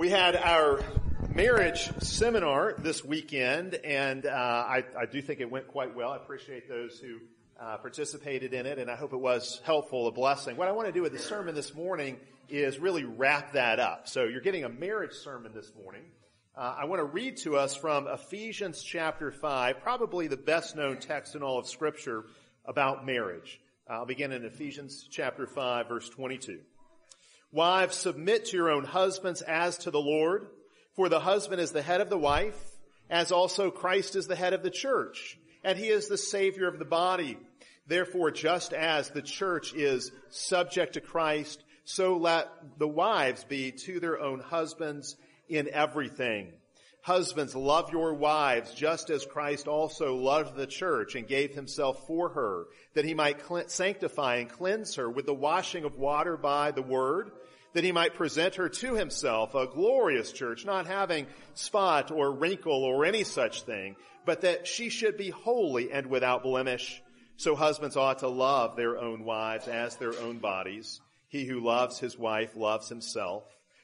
We had our marriage seminar this weekend, and uh, I, I, do think it went quite well. I appreciate those who uh, participated in it, and I hope it was helpful, a blessing. What I want to do with the sermon this morning is really wrap that up. So you're getting a marriage sermon this morning. Uh, I want to read to us from Ephesians chapter 5, probably the best known text in all of Scripture about marriage. I'll begin in Ephesians chapter 5, verse 22. Wives, submit to your own husbands as to the Lord, for the husband is the head of the wife, as also Christ is the head of the church, and he is the savior of the body. Therefore, just as the church is subject to Christ, so let the wives be to their own husbands in everything. Husbands, love your wives just as Christ also loved the church and gave himself for her, that he might sanctify and cleanse her with the washing of water by the word, that he might present her to himself a glorious church, not having spot or wrinkle or any such thing, but that she should be holy and without blemish. So husbands ought to love their own wives as their own bodies. He who loves his wife loves himself.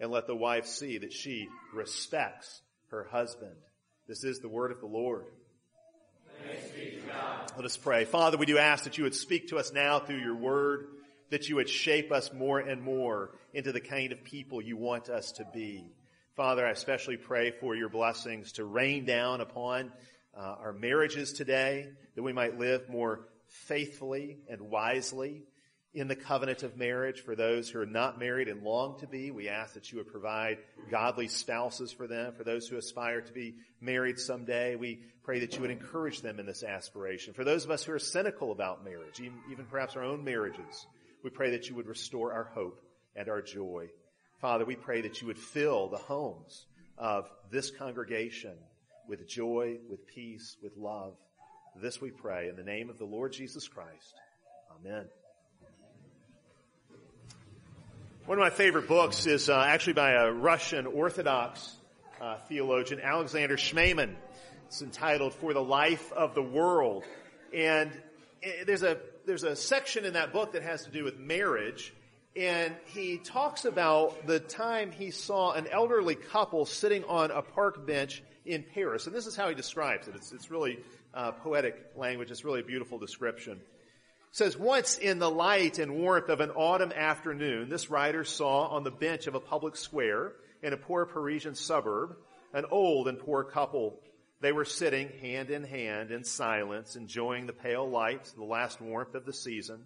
and let the wife see that she respects her husband. This is the word of the Lord. Let us pray. Father, we do ask that you would speak to us now through your word, that you would shape us more and more into the kind of people you want us to be. Father, I especially pray for your blessings to rain down upon uh, our marriages today, that we might live more faithfully and wisely in the covenant of marriage for those who are not married and long to be. We ask that you would provide godly spouses for them. For those who aspire to be married someday, we pray that you would encourage them in this aspiration. For those of us who are cynical about marriage, even, even perhaps our own marriages, we pray that you would restore our hope and our joy. Father, we pray that you would fill the homes of this congregation with joy, with peace, with love. This we pray in the name of the Lord Jesus Christ. Amen. One of my favorite books is uh, actually by a Russian Orthodox uh, theologian, Alexander Schmemann. It's entitled "For the Life of the World," and eh, there's a there's a section in that book that has to do with marriage, and he talks about the time he saw an elderly couple sitting on a park bench in Paris, and this is how he describes it. It's it's really uh, poetic language. It's really a beautiful description says, once in the light and warmth of an autumn afternoon, this writer saw on the bench of a public square in a poor Parisian suburb an old and poor couple. They were sitting hand in hand in silence, enjoying the pale light, the last warmth of the season.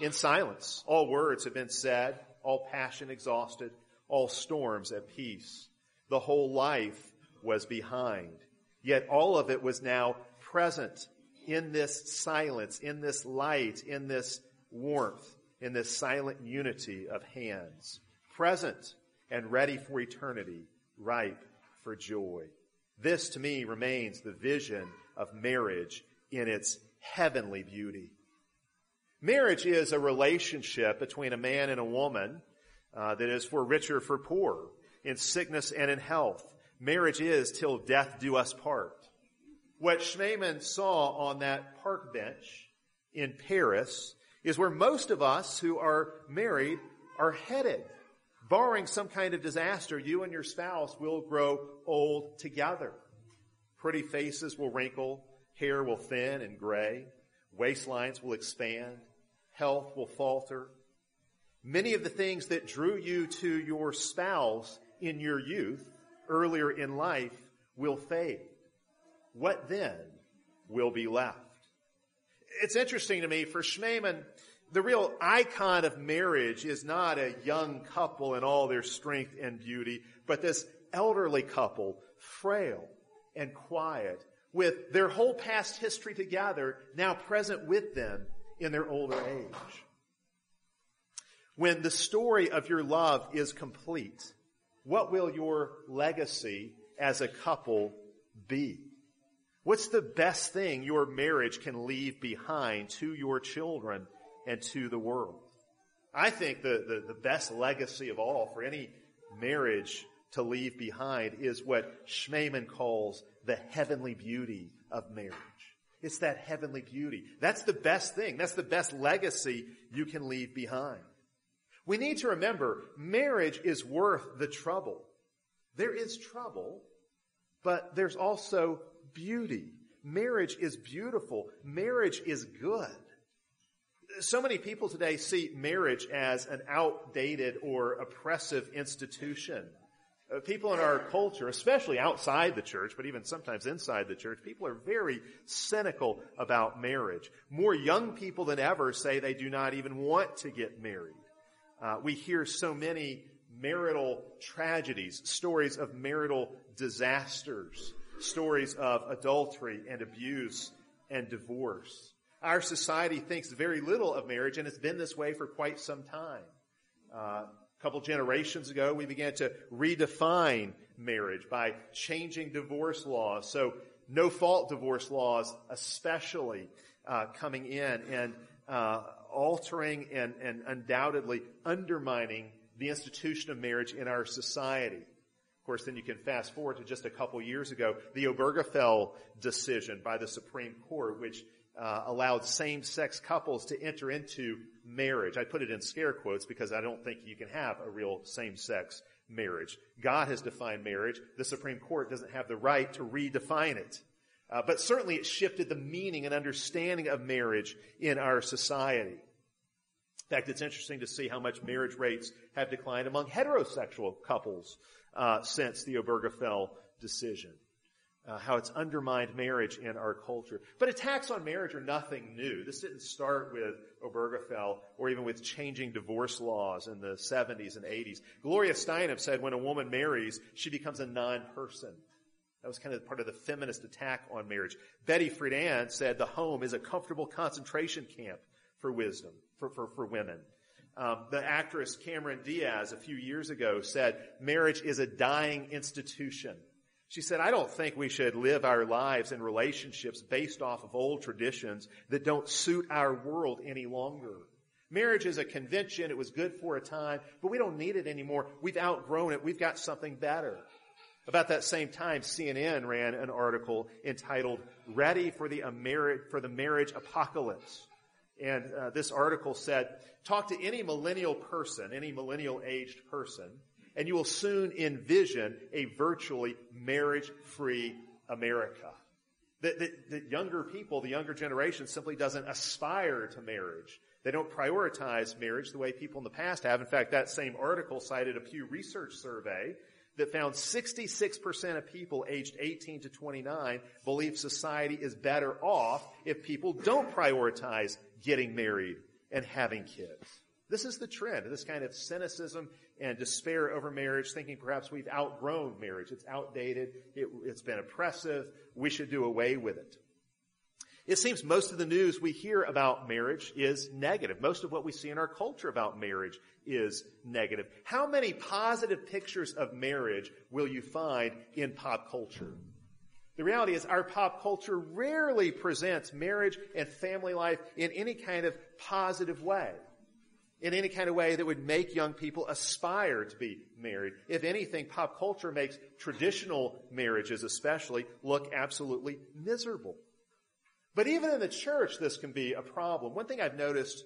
In silence, all words had been said, all passion exhausted, all storms at peace. The whole life was behind. Yet all of it was now present in this silence, in this light, in this warmth, in this silent unity of hands, present and ready for eternity, ripe for joy. This to me remains the vision of marriage in its heavenly beauty. Marriage is a relationship between a man and a woman uh, that is for richer, for poor, in sickness and in health. Marriage is till death do us part. What Schmemann saw on that park bench in Paris is where most of us who are married are headed. Barring some kind of disaster, you and your spouse will grow old together. Pretty faces will wrinkle, hair will thin and gray, waistlines will expand, health will falter. Many of the things that drew you to your spouse in your youth, earlier in life, will fade what then will be left? It's interesting to me, for Schmemann, the real icon of marriage is not a young couple in all their strength and beauty, but this elderly couple, frail and quiet, with their whole past history together, now present with them in their older age. When the story of your love is complete, what will your legacy as a couple be? What's the best thing your marriage can leave behind to your children and to the world? I think the, the, the best legacy of all for any marriage to leave behind is what Schmemann calls the heavenly beauty of marriage. It's that heavenly beauty. That's the best thing. That's the best legacy you can leave behind. We need to remember marriage is worth the trouble. There is trouble, but there's also beauty. Marriage is beautiful. Marriage is good. So many people today see marriage as an outdated or oppressive institution. Uh, people in our culture, especially outside the church, but even sometimes inside the church, people are very cynical about marriage. More young people than ever say they do not even want to get married. Uh, we hear so many marital tragedies, stories of marital disasters, stories of adultery and abuse and divorce. Our society thinks very little of marriage, and it's been this way for quite some time. Uh, a couple generations ago, we began to redefine marriage by changing divorce laws. So no fault divorce laws, especially uh, coming in and uh, altering and, and undoubtedly undermining the institution of marriage in our society. Course, then you can fast forward to just a couple years ago, the Obergefell decision by the Supreme Court, which uh, allowed same-sex couples to enter into marriage. I put it in scare quotes because I don't think you can have a real same-sex marriage. God has defined marriage. The Supreme Court doesn't have the right to redefine it. Uh, but certainly it shifted the meaning and understanding of marriage in our society. In fact, it's interesting to see how much marriage rates have declined among heterosexual couples uh, since the Obergefell decision uh, how it's undermined marriage in our culture. But attacks on marriage are nothing new. This didn't start with Obergefell or even with changing divorce laws in the 70s and 80s. Gloria Steinem said when a woman marries, she becomes a non-person. That was kind of part of the feminist attack on marriage. Betty Friedan said the home is a comfortable concentration camp for wisdom, for, for, for women. Um, the actress Cameron Diaz a few years ago said marriage is a dying institution. She said, I don't think we should live our lives and relationships based off of old traditions that don't suit our world any longer. Marriage is a convention. It was good for a time, but we don't need it anymore. We've outgrown it. We've got something better. About that same time, CNN ran an article entitled Ready for the, for the Marriage Apocalypse. And uh, this article said, talk to any millennial person, any millennial aged person, and you will soon envision a virtually marriage-free America. That, that, that, younger people, the younger generation simply doesn't aspire to marriage. They don't prioritize marriage the way people in the past have. In fact, that same article cited a Pew Research survey that found 66% of people aged 18 to 29 believe society is better off if people don't prioritize getting married and having kids. This is the trend, this kind of cynicism and despair over marriage, thinking perhaps we've outgrown marriage. It's outdated. It, has been oppressive. We should do away with it. It seems most of the news we hear about marriage is negative. Most of what we see in our culture about marriage is negative. How many positive pictures of marriage will you find in pop culture? The reality is our pop culture rarely presents marriage and family life in any kind of positive way in any kind of way that would make young people aspire to be married. If anything, pop culture makes traditional marriages especially look absolutely miserable. But even in the church, this can be a problem. One thing I've noticed,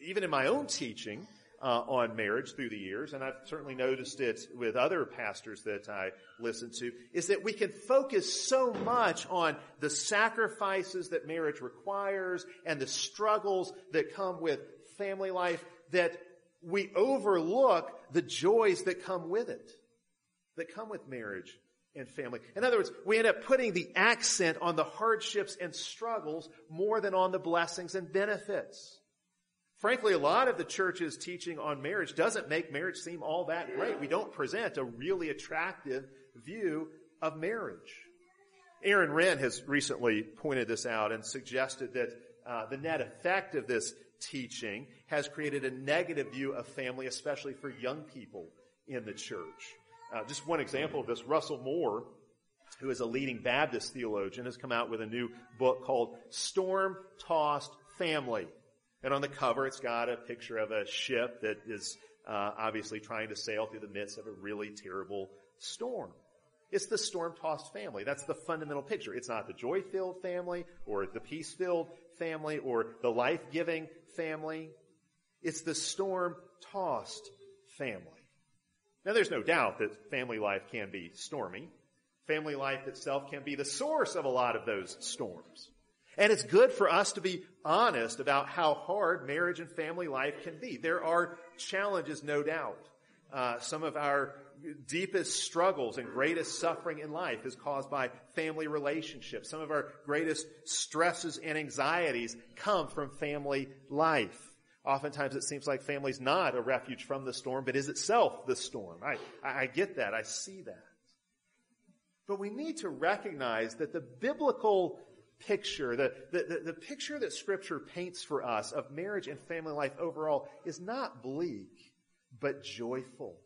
even in my own teaching uh, on marriage through the years, and I've certainly noticed it with other pastors that I listen to, is that we can focus so much on the sacrifices that marriage requires and the struggles that come with family life that we overlook the joys that come with it, that come with marriage and family. In other words, we end up putting the accent on the hardships and struggles more than on the blessings and benefits. Frankly, a lot of the church's teaching on marriage doesn't make marriage seem all that great. We don't present a really attractive view of marriage. Aaron Renn has recently pointed this out and suggested that uh, the net effect of this teaching has created a negative view of family, especially for young people in the church. Uh, just one example of this, Russell Moore, who is a leading Baptist theologian, has come out with a new book called Storm Tossed Family. And on the cover, it's got a picture of a ship that is uh, obviously trying to sail through the midst of a really terrible storm. It's the storm-tossed family. That's the fundamental picture. It's not the joy-filled family or the peace-filled family or the life-giving family. It's the storm-tossed family. Now there's no doubt that family life can be stormy. Family life itself can be the source of a lot of those storms. And it's good for us to be honest about how hard marriage and family life can be. There are challenges, no doubt. Uh, some of our deepest struggles and greatest suffering in life is caused by family relationships. Some of our greatest stresses and anxieties come from family life. Oftentimes it seems like family's not a refuge from the storm, but is itself the storm. I, I get that. I see that. But we need to recognize that the biblical picture, the, the, the, picture that scripture paints for us of marriage and family life overall is not bleak, but joyful.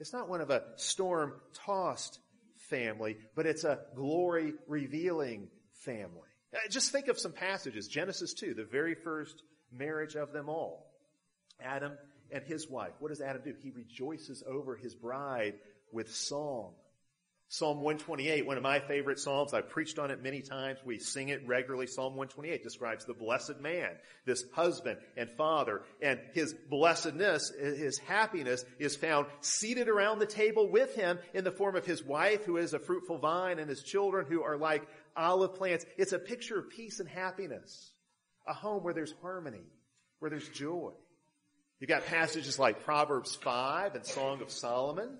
It's not one of a storm tossed family, but it's a glory revealing family. Uh, just think of some passages. Genesis 2, the very first marriage of them all. Adam and his wife. What does Adam do? He rejoices over his bride with song. Psalm 128, one of my favorite Psalms. I've preached on it many times. We sing it regularly. Psalm 128 describes the blessed man, this husband and father, and his blessedness, his happiness is found seated around the table with him in the form of his wife who is a fruitful vine and his children who are like olive plants. It's a picture of peace and happiness. A home where there's harmony, where there's joy. You've got passages like Proverbs 5 and Song of Solomon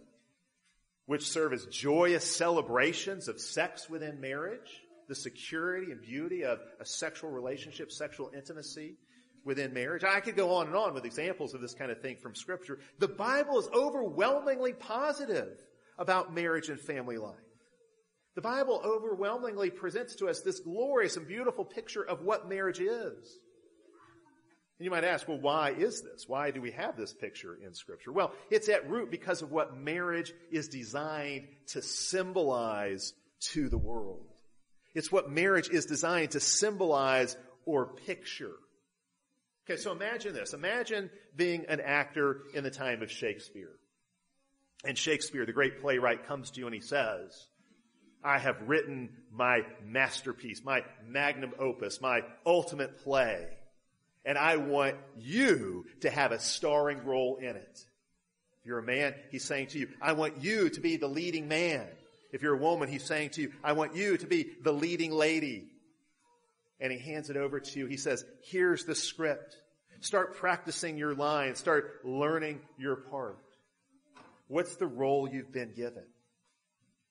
which serve as joyous celebrations of sex within marriage, the security and beauty of a sexual relationship, sexual intimacy within marriage. I could go on and on with examples of this kind of thing from scripture. The Bible is overwhelmingly positive about marriage and family life. The Bible overwhelmingly presents to us this glorious and beautiful picture of what marriage is. And you might ask, well, why is this? Why do we have this picture in scripture? Well, it's at root because of what marriage is designed to symbolize to the world. It's what marriage is designed to symbolize or picture. Okay, so imagine this. Imagine being an actor in the time of Shakespeare. And Shakespeare, the great playwright, comes to you and he says, I have written my masterpiece, my magnum opus, my ultimate play and I want you to have a starring role in it. If you're a man, he's saying to you, I want you to be the leading man. If you're a woman, he's saying to you, I want you to be the leading lady. And he hands it over to you. He says, here's the script. Start practicing your lines. Start learning your part. What's the role you've been given?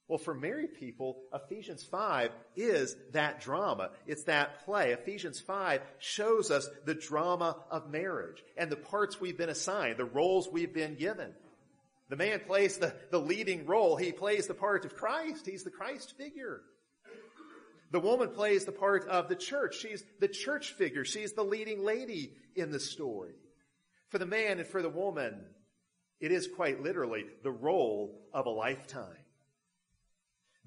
Well, for married people, Ephesians 5 is that drama. It's that play. Ephesians 5 shows us the drama of marriage and the parts we've been assigned, the roles we've been given. The man plays the, the leading role. He plays the part of Christ. He's the Christ figure. The woman plays the part of the church. She's the church figure. She's the leading lady in the story. For the man and for the woman, it is quite literally the role of a lifetime.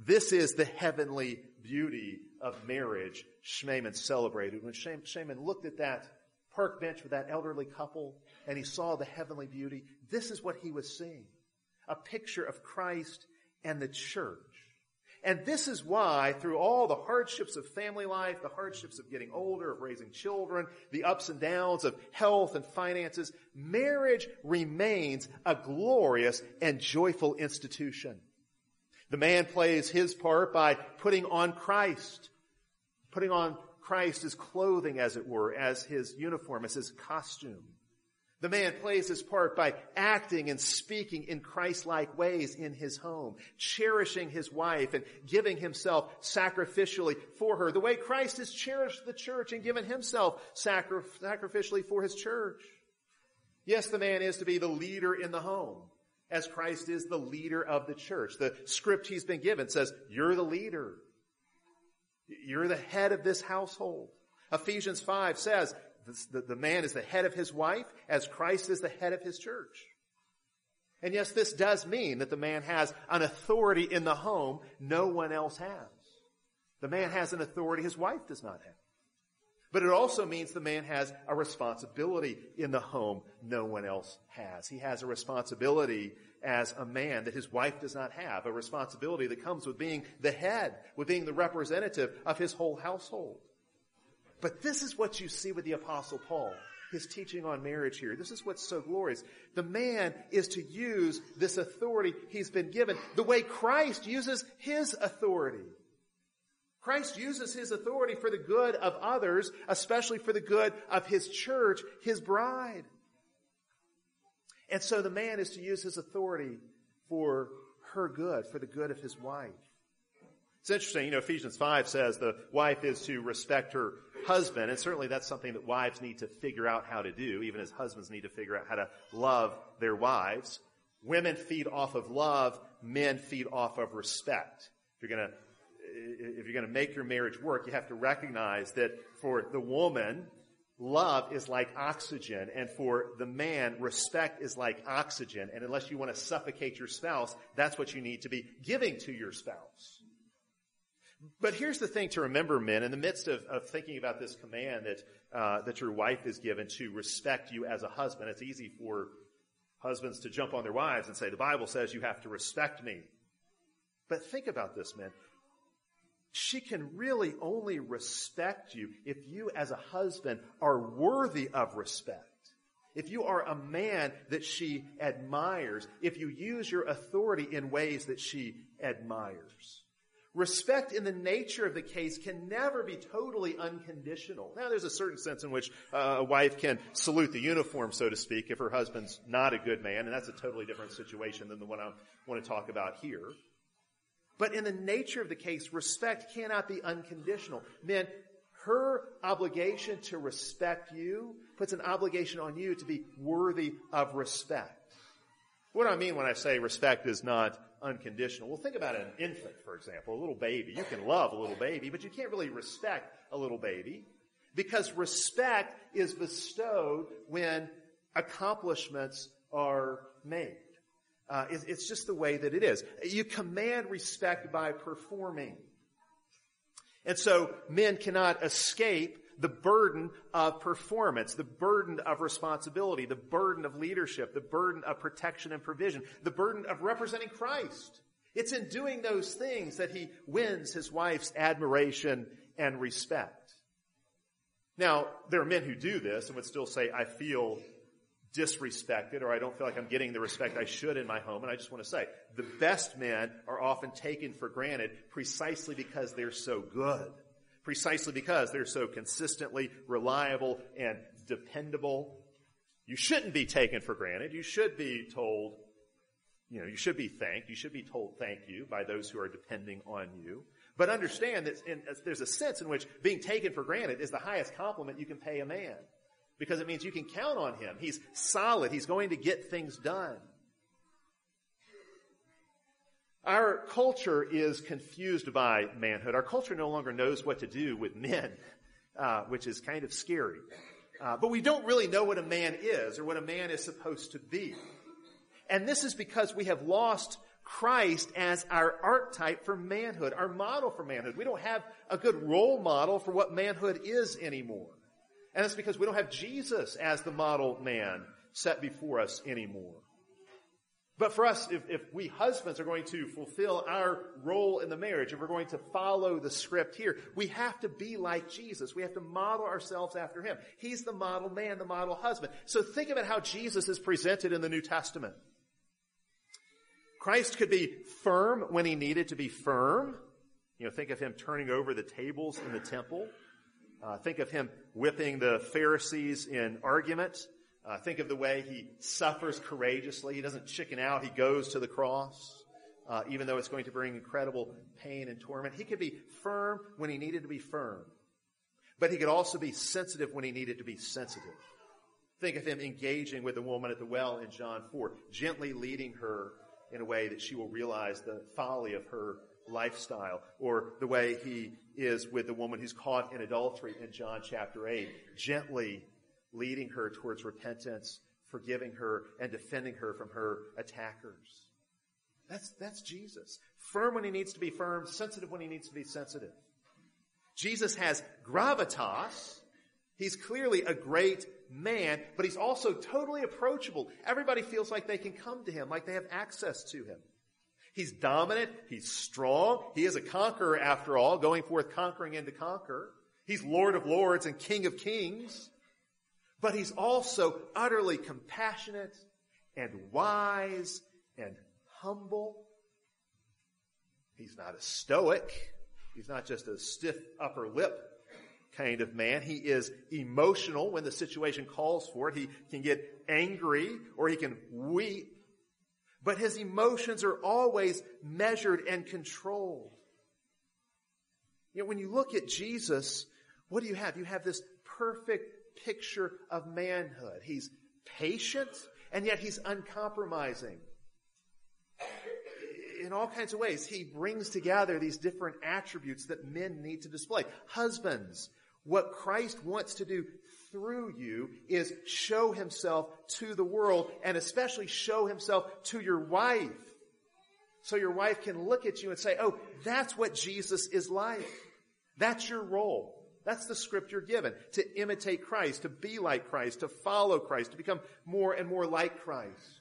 This is the heavenly beauty of marriage Schmemann celebrated. When Schmemann looked at that park bench with that elderly couple and he saw the heavenly beauty, this is what he was seeing. A picture of Christ and the church. And this is why through all the hardships of family life, the hardships of getting older, of raising children, the ups and downs of health and finances, marriage remains a glorious and joyful institution. The man plays his part by putting on Christ, putting on Christ as clothing, as it were, as his uniform, as his costume. The man plays his part by acting and speaking in Christ-like ways in his home, cherishing his wife and giving himself sacrificially for her, the way Christ has cherished the church and given himself sacri- sacrificially for his church. Yes, the man is to be the leader in the home as Christ is the leader of the church. The script he's been given says, you're the leader. You're the head of this household. Ephesians 5 says the, the man is the head of his wife as Christ is the head of his church. And yes, this does mean that the man has an authority in the home no one else has. The man has an authority his wife does not have. But it also means the man has a responsibility in the home no one else has. He has a responsibility as a man that his wife does not have, a responsibility that comes with being the head, with being the representative of his whole household. But this is what you see with the apostle Paul, his teaching on marriage here. This is what's so glorious. The man is to use this authority he's been given the way Christ uses his authority. Christ uses his authority for the good of others, especially for the good of his church, his bride. And so the man is to use his authority for her good, for the good of his wife. It's interesting, you know, Ephesians 5 says the wife is to respect her husband, and certainly that's something that wives need to figure out how to do, even as husbands need to figure out how to love their wives. Women feed off of love, men feed off of respect. If you're gonna if you're going to make your marriage work, you have to recognize that for the woman, love is like oxygen, and for the man, respect is like oxygen. And unless you want to suffocate your spouse, that's what you need to be giving to your spouse. But here's the thing to remember, men, in the midst of, of thinking about this command that uh, that your wife is given to respect you as a husband, it's easy for husbands to jump on their wives and say, "The Bible says you have to respect me." But think about this, men she can really only respect you if you as a husband are worthy of respect. If you are a man that she admires, if you use your authority in ways that she admires. Respect in the nature of the case can never be totally unconditional. Now there's a certain sense in which uh, a wife can salute the uniform, so to speak, if her husband's not a good man, and that's a totally different situation than the one I want to talk about here. But in the nature of the case, respect cannot be unconditional. Men, her obligation to respect you puts an obligation on you to be worthy of respect. What do I mean when I say respect is not unconditional? Well, think about an infant, for example, a little baby. You can love a little baby, but you can't really respect a little baby because respect is bestowed when accomplishments are made. Uh, it's, it's just the way that it is. You command respect by performing. And so men cannot escape the burden of performance, the burden of responsibility, the burden of leadership, the burden of protection and provision, the burden of representing Christ. It's in doing those things that he wins his wife's admiration and respect. Now, there are men who do this and would still say, I feel disrespected or I don't feel like I'm getting the respect I should in my home. And I just want to say, the best men are often taken for granted precisely because they're so good. Precisely because they're so consistently reliable and dependable. You shouldn't be taken for granted. You should be told, you know, you should be thanked. You should be told thank you by those who are depending on you. But understand that in, there's a sense in which being taken for granted is the highest compliment you can pay a man because it means you can count on him. He's solid. He's going to get things done. Our culture is confused by manhood. Our culture no longer knows what to do with men, uh, which is kind of scary. Uh, but we don't really know what a man is or what a man is supposed to be. And this is because we have lost Christ as our archetype for manhood, our model for manhood. We don't have a good role model for what manhood is anymore. And it's because we don't have Jesus as the model man set before us anymore. But for us, if, if, we husbands are going to fulfill our role in the marriage, if we're going to follow the script here, we have to be like Jesus. We have to model ourselves after him. He's the model man, the model husband. So think about how Jesus is presented in the New Testament. Christ could be firm when he needed to be firm. You know, think of him turning over the tables in the temple. Uh, think of him whipping the Pharisees in argument. Uh, think of the way he suffers courageously. He doesn't chicken out. He goes to the cross, uh, even though it's going to bring incredible pain and torment. He could be firm when he needed to be firm, but he could also be sensitive when he needed to be sensitive. Think of him engaging with the woman at the well in John 4, gently leading her in a way that she will realize the folly of her lifestyle, or the way he is with the woman who's caught in adultery in John chapter 8, gently leading her towards repentance forgiving her and defending her from her attackers. That's, that's Jesus. Firm when he needs to be firm, sensitive when he needs to be sensitive. Jesus has gravitas. He's clearly a great man, but he's also totally approachable. Everybody feels like they can come to him, like they have access to him. He's dominant. He's strong. He is a conqueror after all, going forth conquering and to conquer. He's Lord of lords and King of kings. But he's also utterly compassionate and wise and humble. He's not a stoic. He's not just a stiff upper lip kind of man. He is emotional when the situation calls for it. He can get angry or he can weep. But his emotions are always measured and controlled. You know, when you look at Jesus, what do you have? You have this perfect picture of manhood. He's patient and yet he's uncompromising. In all kinds of ways, he brings together these different attributes that men need to display. Husbands, what Christ wants to do through you is show himself to the world and especially show himself to your wife. So your wife can look at you and say, oh, that's what Jesus is like. That's your role. That's the script you're given. To imitate Christ, to be like Christ, to follow Christ, to become more and more like Christ.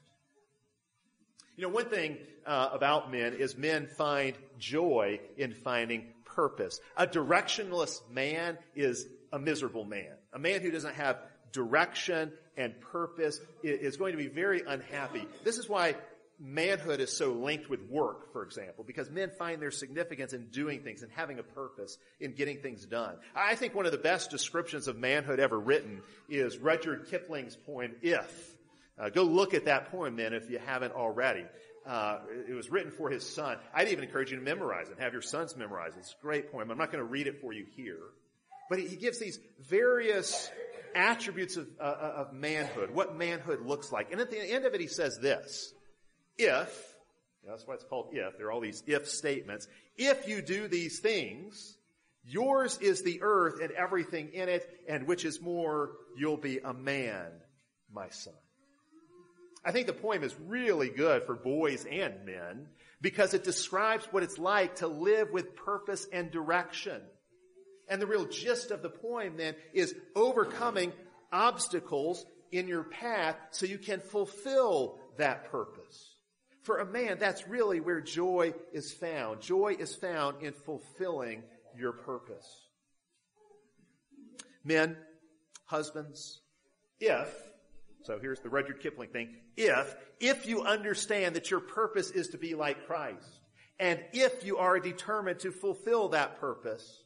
You know, one thing uh, about men is men find joy in finding purpose. A directionless man is a miserable man. A man who doesn't have direction and purpose is going to be very unhappy. This is why manhood is so linked with work, for example, because men find their significance in doing things and having a purpose in getting things done. I think one of the best descriptions of manhood ever written is Rudyard Kipling's poem, If. Uh, go look at that poem then if you haven't already. Uh, it was written for his son. I'd even encourage you to memorize it. Have your sons memorize it. It's a great poem. I'm not going to read it for you here. But he, gives these various attributes of, uh, uh, of manhood, what manhood looks like. And at the end of it, he says this if, that's why it's called if, there are all these if statements, if you do these things, yours is the earth and everything in it, and which is more, you'll be a man, my son. I think the poem is really good for boys and men because it describes what it's like to live with purpose and direction. And the real gist of the poem then is overcoming obstacles in your path so you can fulfill that purpose. For a man, that's really where joy is found. Joy is found in fulfilling your purpose. Men, husbands, if, so here's the Rudyard Kipling thing, if, if you understand that your purpose is to be like Christ, and if you are determined to fulfill that purpose,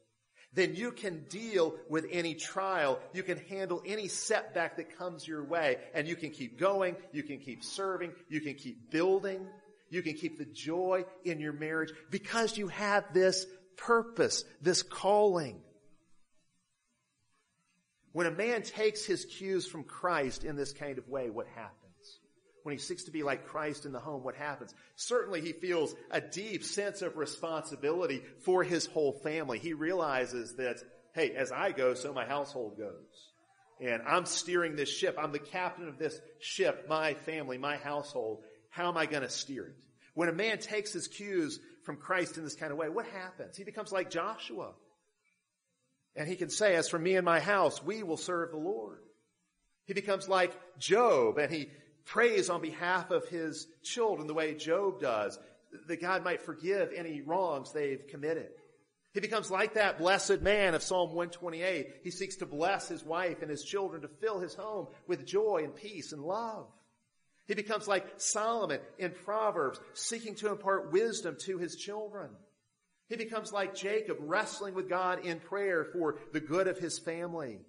then you can deal with any trial. You can handle any setback that comes your way and you can keep going. You can keep serving. You can keep building. You can keep the joy in your marriage because you have this purpose, this calling. When a man takes his cues from Christ in this kind of way, what happens? When he seeks to be like Christ in the home, what happens? Certainly he feels a deep sense of responsibility for his whole family. He realizes that, hey, as I go, so my household goes. And I'm steering this ship. I'm the captain of this ship, my family, my household. How am I going to steer it? When a man takes his cues from Christ in this kind of way, what happens? He becomes like Joshua. And he can say, as for me and my house, we will serve the Lord. He becomes like Job and he prays on behalf of his children the way Job does, that God might forgive any wrongs they've committed. He becomes like that blessed man of Psalm 128. He seeks to bless his wife and his children to fill his home with joy and peace and love. He becomes like Solomon in Proverbs, seeking to impart wisdom to his children. He becomes like Jacob, wrestling with God in prayer for the good of his family.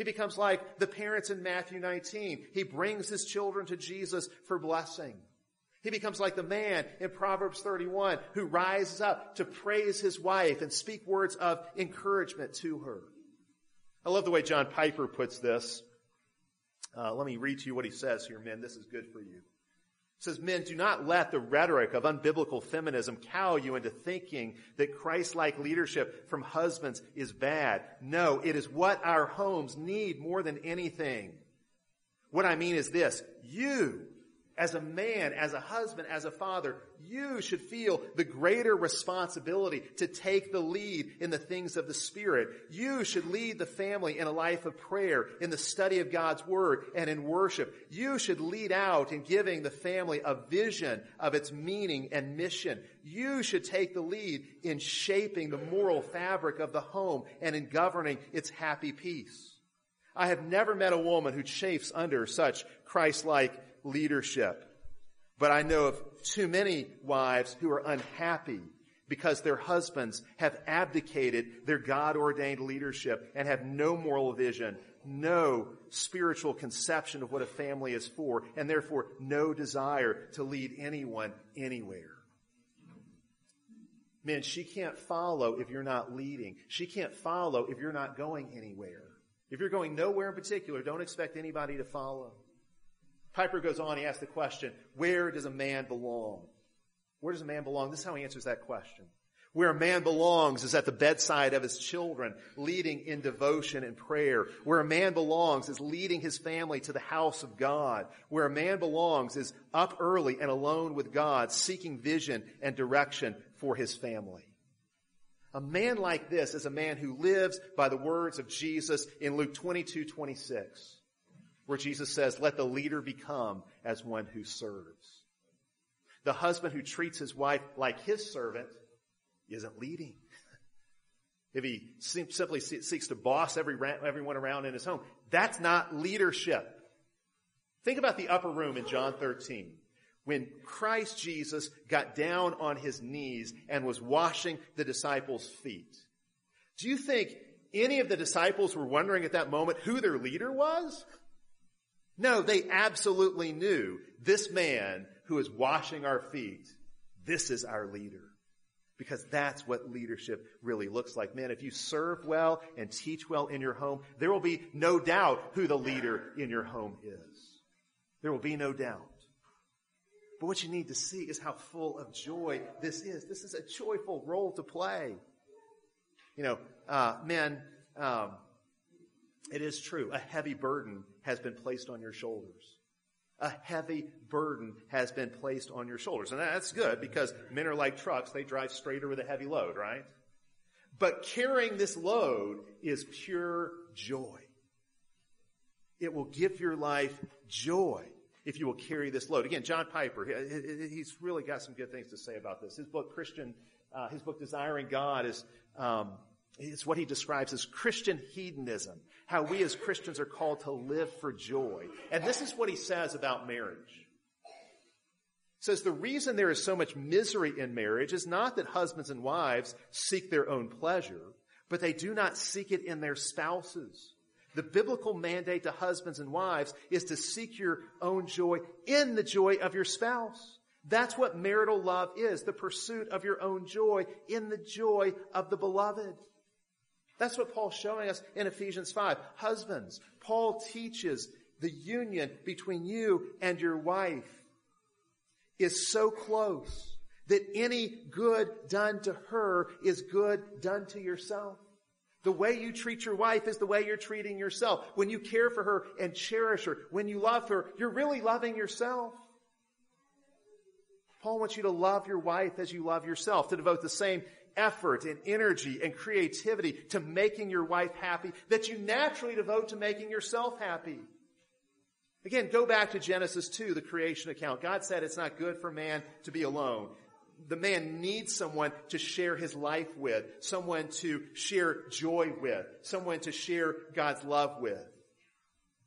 He becomes like the parents in Matthew 19. He brings his children to Jesus for blessing. He becomes like the man in Proverbs 31 who rises up to praise his wife and speak words of encouragement to her. I love the way John Piper puts this. Uh, let me read to you what he says here, men. This is good for you says, men, do not let the rhetoric of unbiblical feminism cow you into thinking that Christ-like leadership from husbands is bad. No, it is what our homes need more than anything. What I mean is this, you, as a man, as a husband, as a father, you should feel the greater responsibility to take the lead in the things of the Spirit. You should lead the family in a life of prayer, in the study of God's Word, and in worship. You should lead out in giving the family a vision of its meaning and mission. You should take the lead in shaping the moral fabric of the home and in governing its happy peace. I have never met a woman who chafes under such Christ-like leadership. But I know of too many wives who are unhappy because their husbands have abdicated their God ordained leadership and have no moral vision, no spiritual conception of what a family is for, and therefore no desire to lead anyone anywhere. Men, she can't follow if you're not leading. She can't follow if you're not going anywhere. If you're going nowhere in particular, don't expect anybody to follow. Piper goes on, he asks the question, where does a man belong? Where does a man belong? This is how he answers that question. Where a man belongs is at the bedside of his children, leading in devotion and prayer. Where a man belongs is leading his family to the house of God. Where a man belongs is up early and alone with God, seeking vision and direction for his family. A man like this is a man who lives by the words of Jesus in Luke 22, 26 where Jesus says, let the leader become as one who serves. The husband who treats his wife like his servant isn't leading. If he simply seeks to boss every, everyone around in his home, that's not leadership. Think about the upper room in John 13 when Christ Jesus got down on his knees and was washing the disciples' feet. Do you think any of the disciples were wondering at that moment who their leader was? No, they absolutely knew this man who is washing our feet, this is our leader. Because that's what leadership really looks like. Man, if you serve well and teach well in your home, there will be no doubt who the leader in your home is. There will be no doubt. But what you need to see is how full of joy this is. This is a joyful role to play. You know, uh, men, um, it is true. A heavy burden has been placed on your shoulders. A heavy burden has been placed on your shoulders. And that's good because men are like trucks. They drive straighter with a heavy load, right? But carrying this load is pure joy. It will give your life joy if you will carry this load. Again, John Piper, he's really got some good things to say about this. His book, Christian, uh, his book, Desiring God, is um, it's what he describes as Christian hedonism, how we as Christians are called to live for joy. And this is what he says about marriage. He says the reason there is so much misery in marriage is not that husbands and wives seek their own pleasure, but they do not seek it in their spouses. The biblical mandate to husbands and wives is to seek your own joy in the joy of your spouse. That's what marital love is, the pursuit of your own joy in the joy of the beloved. That's what Paul's showing us in Ephesians 5. Husbands, Paul teaches the union between you and your wife is so close that any good done to her is good done to yourself. The way you treat your wife is the way you're treating yourself. When you care for her and cherish her, when you love her, you're really loving yourself. Paul wants you to love your wife as you love yourself, to devote the same effort and energy and creativity to making your wife happy that you naturally devote to making yourself happy. Again, go back to Genesis 2, the creation account. God said it's not good for man to be alone. The man needs someone to share his life with, someone to share joy with, someone to share God's love with.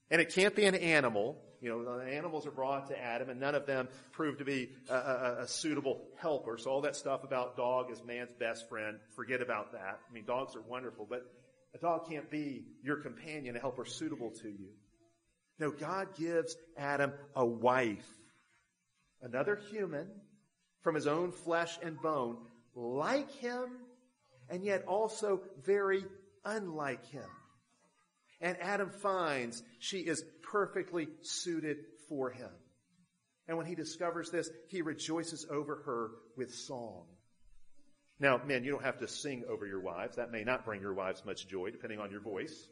And it can't be an animal. You know, the animals are brought to Adam and none of them prove to be a, a, a, suitable helper. So all that stuff about dog is man's best friend, forget about that. I mean, dogs are wonderful, but a dog can't be your companion, a helper suitable to you. No, God gives Adam a wife, another human from his own flesh and bone, like him, and yet also very unlike him. And Adam finds she is perfectly suited for him. And when he discovers this, he rejoices over her with song. Now, men, you don't have to sing over your wives. That may not bring your wives much joy, depending on your voice.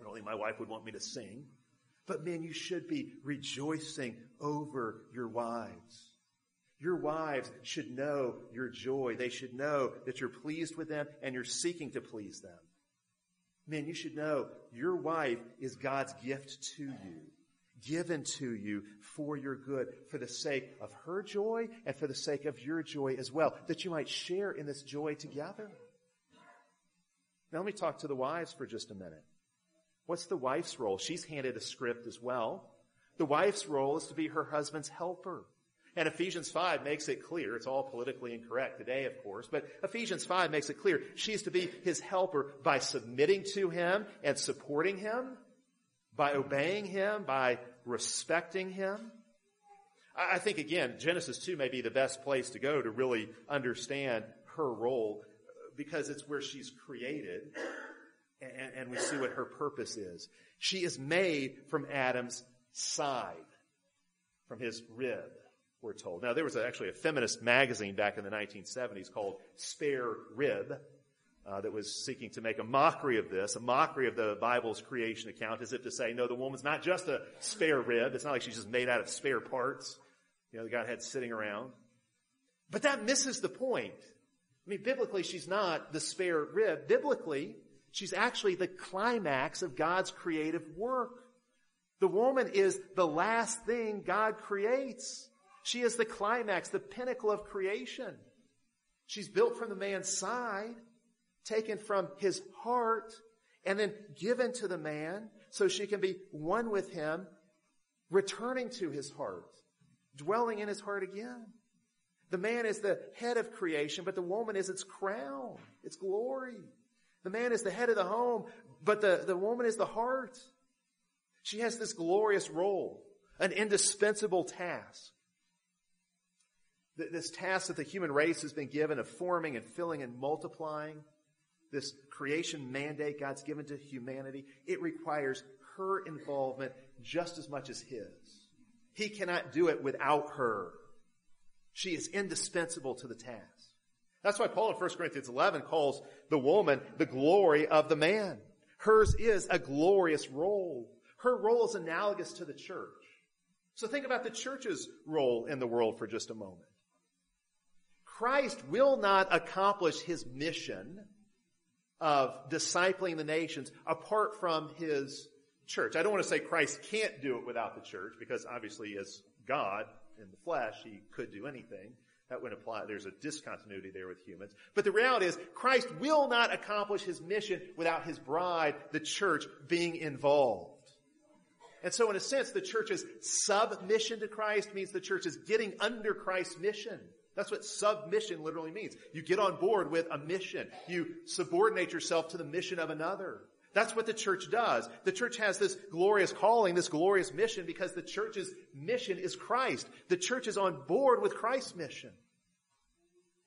I don't think my wife would want me to sing. But men, you should be rejoicing over your wives. Your wives should know your joy. They should know that you're pleased with them and you're seeking to please them. Men, you should know your wife is God's gift to you, given to you for your good, for the sake of her joy and for the sake of your joy as well, that you might share in this joy together. Now let me talk to the wives for just a minute. What's the wife's role? She's handed a script as well. The wife's role is to be her husband's helper. And Ephesians 5 makes it clear, it's all politically incorrect today, of course, but Ephesians 5 makes it clear she's to be his helper by submitting to him and supporting him, by obeying him, by respecting him. I think again, Genesis 2 may be the best place to go to really understand her role because it's where she's created and, and we see what her purpose is. She is made from Adam's side, from his rib we're told. Now, there was actually a feminist magazine back in the 1970s called Spare Rib uh, that was seeking to make a mockery of this, a mockery of the Bible's creation account, as if to say, no, the woman's not just a spare rib. It's not like she's just made out of spare parts, you know, the God had sitting around. But that misses the point. I mean, biblically, she's not the spare rib. Biblically, she's actually the climax of God's creative work. The woman is the last thing God creates. She is the climax, the pinnacle of creation. She's built from the man's side, taken from his heart, and then given to the man so she can be one with him, returning to his heart, dwelling in his heart again. The man is the head of creation, but the woman is its crown, its glory. The man is the head of the home, but the, the woman is the heart. She has this glorious role, an indispensable task this task that the human race has been given of forming and filling and multiplying, this creation mandate God's given to humanity, it requires her involvement just as much as his. He cannot do it without her. She is indispensable to the task. That's why Paul in 1 Corinthians 11 calls the woman the glory of the man. Hers is a glorious role. Her role is analogous to the church. So think about the church's role in the world for just a moment. Christ will not accomplish his mission of discipling the nations apart from his church. I don't want to say Christ can't do it without the church because obviously as God in the flesh, he could do anything. That would apply. There's a discontinuity there with humans. But the reality is Christ will not accomplish his mission without his bride, the church, being involved. And so in a sense, the church's submission to Christ means the church is getting under Christ's mission. That's what submission literally means. You get on board with a mission. You subordinate yourself to the mission of another. That's what the church does. The church has this glorious calling, this glorious mission because the church's mission is Christ. The church is on board with Christ's mission.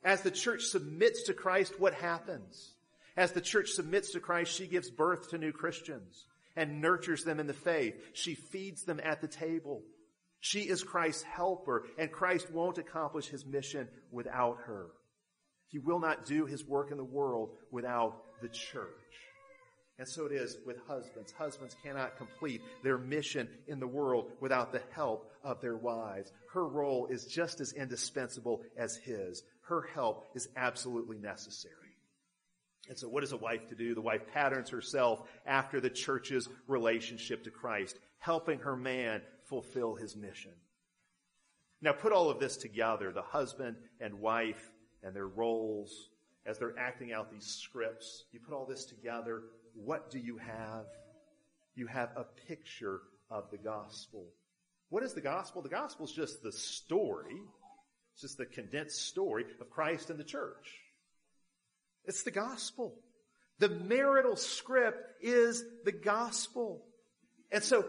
As the church submits to Christ, what happens? As the church submits to Christ, she gives birth to new Christians and nurtures them in the faith. She feeds them at the table. She is Christ's helper, and Christ won't accomplish his mission without her. He will not do his work in the world without the church. And so it is with husbands. Husbands cannot complete their mission in the world without the help of their wives. Her role is just as indispensable as his. Her help is absolutely necessary. And so what is a wife to do? The wife patterns herself after the church's relationship to Christ, helping her man fulfill his mission. Now put all of this together, the husband and wife and their roles as they're acting out these scripts. You put all this together, what do you have? You have a picture of the gospel. What is the gospel? The gospel is just the story. It's just the condensed story of Christ and the church. It's the gospel. The marital script is the gospel. And so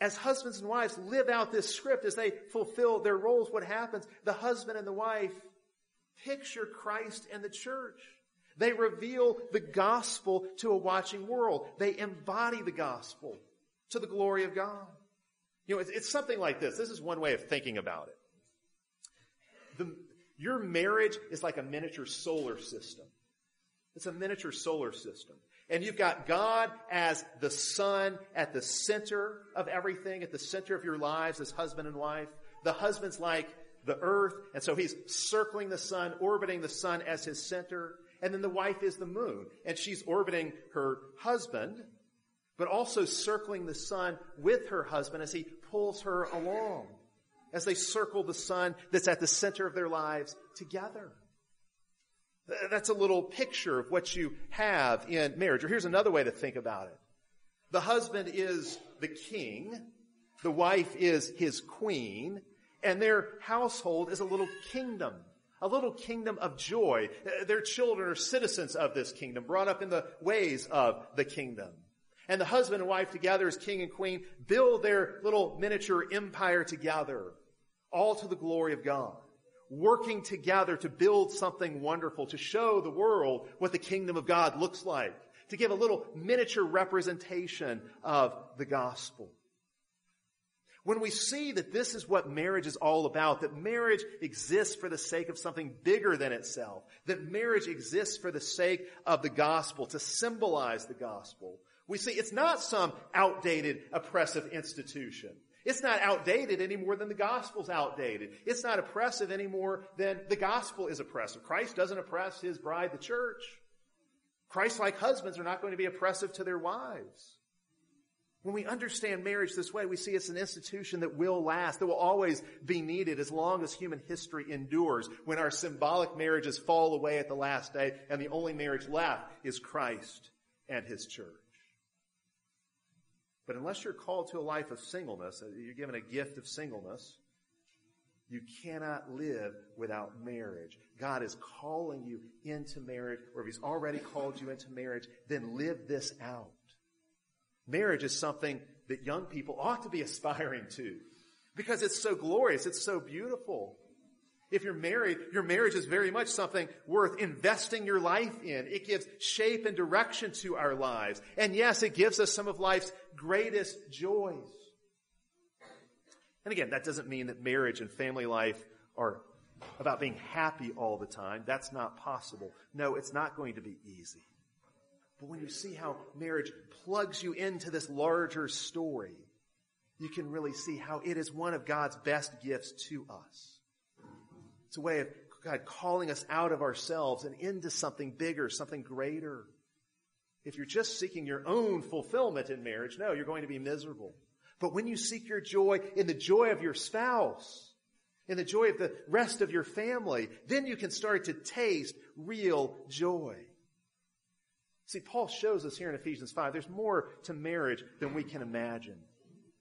as husbands and wives live out this script, as they fulfill their roles, what happens? The husband and the wife picture Christ and the church. They reveal the gospel to a watching world. They embody the gospel to the glory of God. You know, it's, it's something like this. This is one way of thinking about it. The, your marriage is like a miniature solar system. It's a miniature solar system. And you've got God as the sun at the center of everything, at the center of your lives as husband and wife. The husband's like the earth, and so he's circling the sun, orbiting the sun as his center. And then the wife is the moon, and she's orbiting her husband, but also circling the sun with her husband as he pulls her along, as they circle the sun that's at the center of their lives together. That's a little picture of what you have in marriage. Or here's another way to think about it. The husband is the king, the wife is his queen, and their household is a little kingdom, a little kingdom of joy. Their children are citizens of this kingdom, brought up in the ways of the kingdom. And the husband and wife together as king and queen build their little miniature empire together, all to the glory of God working together to build something wonderful, to show the world what the kingdom of God looks like, to give a little miniature representation of the gospel. When we see that this is what marriage is all about, that marriage exists for the sake of something bigger than itself, that marriage exists for the sake of the gospel, to symbolize the gospel, we see it's not some outdated, oppressive institution. It's not outdated any more than the gospel's outdated. It's not oppressive any more than the gospel is oppressive. Christ doesn't oppress his bride, the church. Christ-like husbands are not going to be oppressive to their wives. When we understand marriage this way, we see it's an institution that will last, that will always be needed as long as human history endures, when our symbolic marriages fall away at the last day and the only marriage left is Christ and his church. But unless you're called to a life of singleness, uh, you're given a gift of singleness, you cannot live without marriage. God is calling you into marriage, or if He's already called you into marriage, then live this out. Marriage is something that young people ought to be aspiring to because it's so glorious, it's so beautiful. If you're married, your marriage is very much something worth investing your life in. It gives shape and direction to our lives. And yes, it gives us some of life's greatest joys. And again, that doesn't mean that marriage and family life are about being happy all the time. That's not possible. No, it's not going to be easy. But when you see how marriage plugs you into this larger story, you can really see how it is one of God's best gifts to us. It's a way of God calling us out of ourselves and into something bigger, something greater. If you're just seeking your own fulfillment in marriage, no, you're going to be miserable. But when you seek your joy in the joy of your spouse, in the joy of the rest of your family, then you can start to taste real joy. See, Paul shows us here in Ephesians 5, there's more to marriage than we can imagine.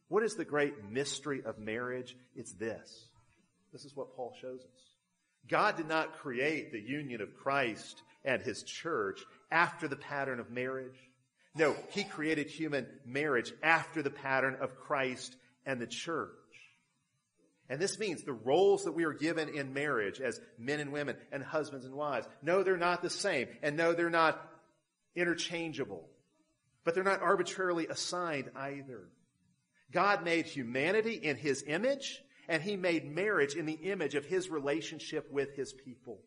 What is the great mystery of marriage? It's this. This is what Paul shows us. God did not create the union of Christ and his church after the pattern of marriage. No, he created human marriage after the pattern of Christ and the church. And this means the roles that we are given in marriage as men and women and husbands and wives, no, they're not the same. And no, they're not interchangeable. But they're not arbitrarily assigned either. God made humanity in his image and he made marriage in the image of his relationship with his people.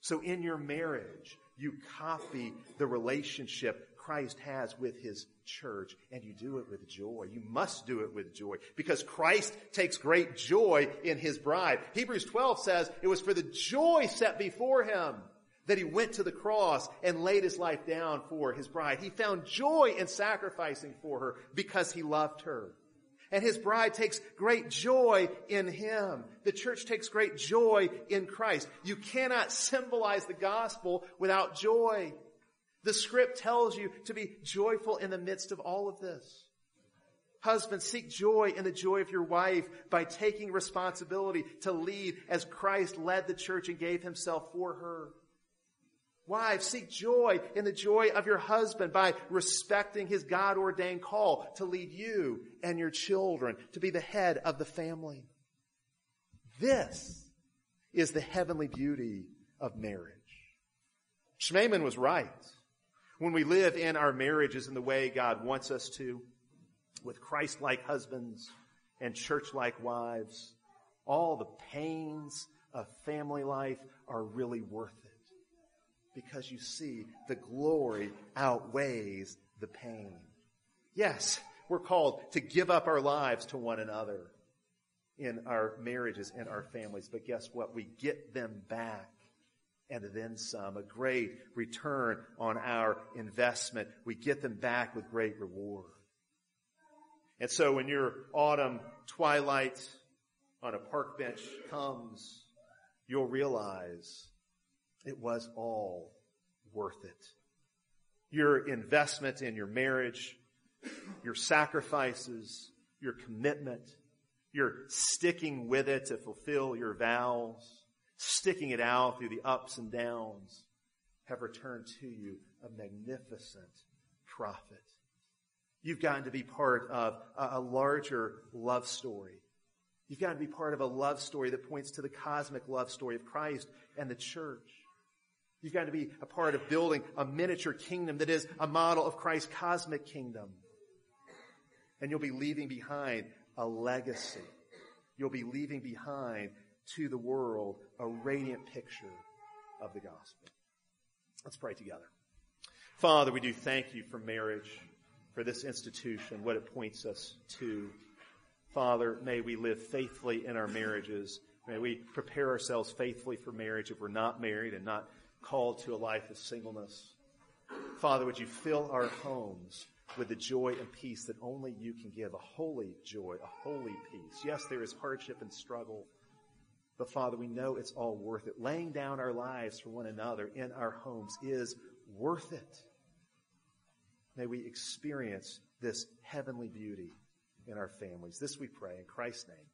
So in your marriage, you copy the relationship Christ has with his church and you do it with joy. You must do it with joy because Christ takes great joy in his bride. Hebrews 12 says it was for the joy set before him that he went to the cross and laid his life down for his bride. He found joy in sacrificing for her because he loved her. And his bride takes great joy in him. The church takes great joy in Christ. You cannot symbolize the gospel without joy. The script tells you to be joyful in the midst of all of this. Husbands, seek joy in the joy of your wife by taking responsibility to lead as Christ led the church and gave himself for her. Wives, seek joy in the joy of your husband by respecting his God ordained call to lead you and your children to be the head of the family. This is the heavenly beauty of marriage. Schmemann was right. When we live in our marriages in the way God wants us to, with Christ-like husbands and church-like wives, all the pains of family life are really worth it because you see the glory outweighs the pain. Yes, we're called to give up our lives to one another in our marriages and our families. But guess what? We get them back and then some, a great return on our investment. We get them back with great reward. And so when your autumn twilight on a park bench comes, you'll realize it was all worth it. Your investment in your marriage, your sacrifices, your commitment, your sticking with it to fulfill your vows, sticking it out through the ups and downs have returned to you a magnificent profit. You've gotten to be part of a, larger love story. You've gotten to be part of a love story that points to the cosmic love story of Christ and the church. You've got to be a part of building a miniature kingdom that is a model of Christ's cosmic kingdom. And you'll be leaving behind a legacy. You'll be leaving behind to the world a radiant picture of the gospel. Let's pray together. Father, we do thank you for marriage, for this institution, what it points us to. Father, may we live faithfully in our marriages. May we prepare ourselves faithfully for marriage if we're not married and not called to a life of singleness. Father, would you fill our homes with the joy and peace that only you can give, a holy joy, a holy peace. Yes, there is hardship and struggle, but Father, we know it's all worth it. Laying down our lives for one another in our homes is worth it. May we experience this heavenly beauty in our families. This we pray in Christ's name.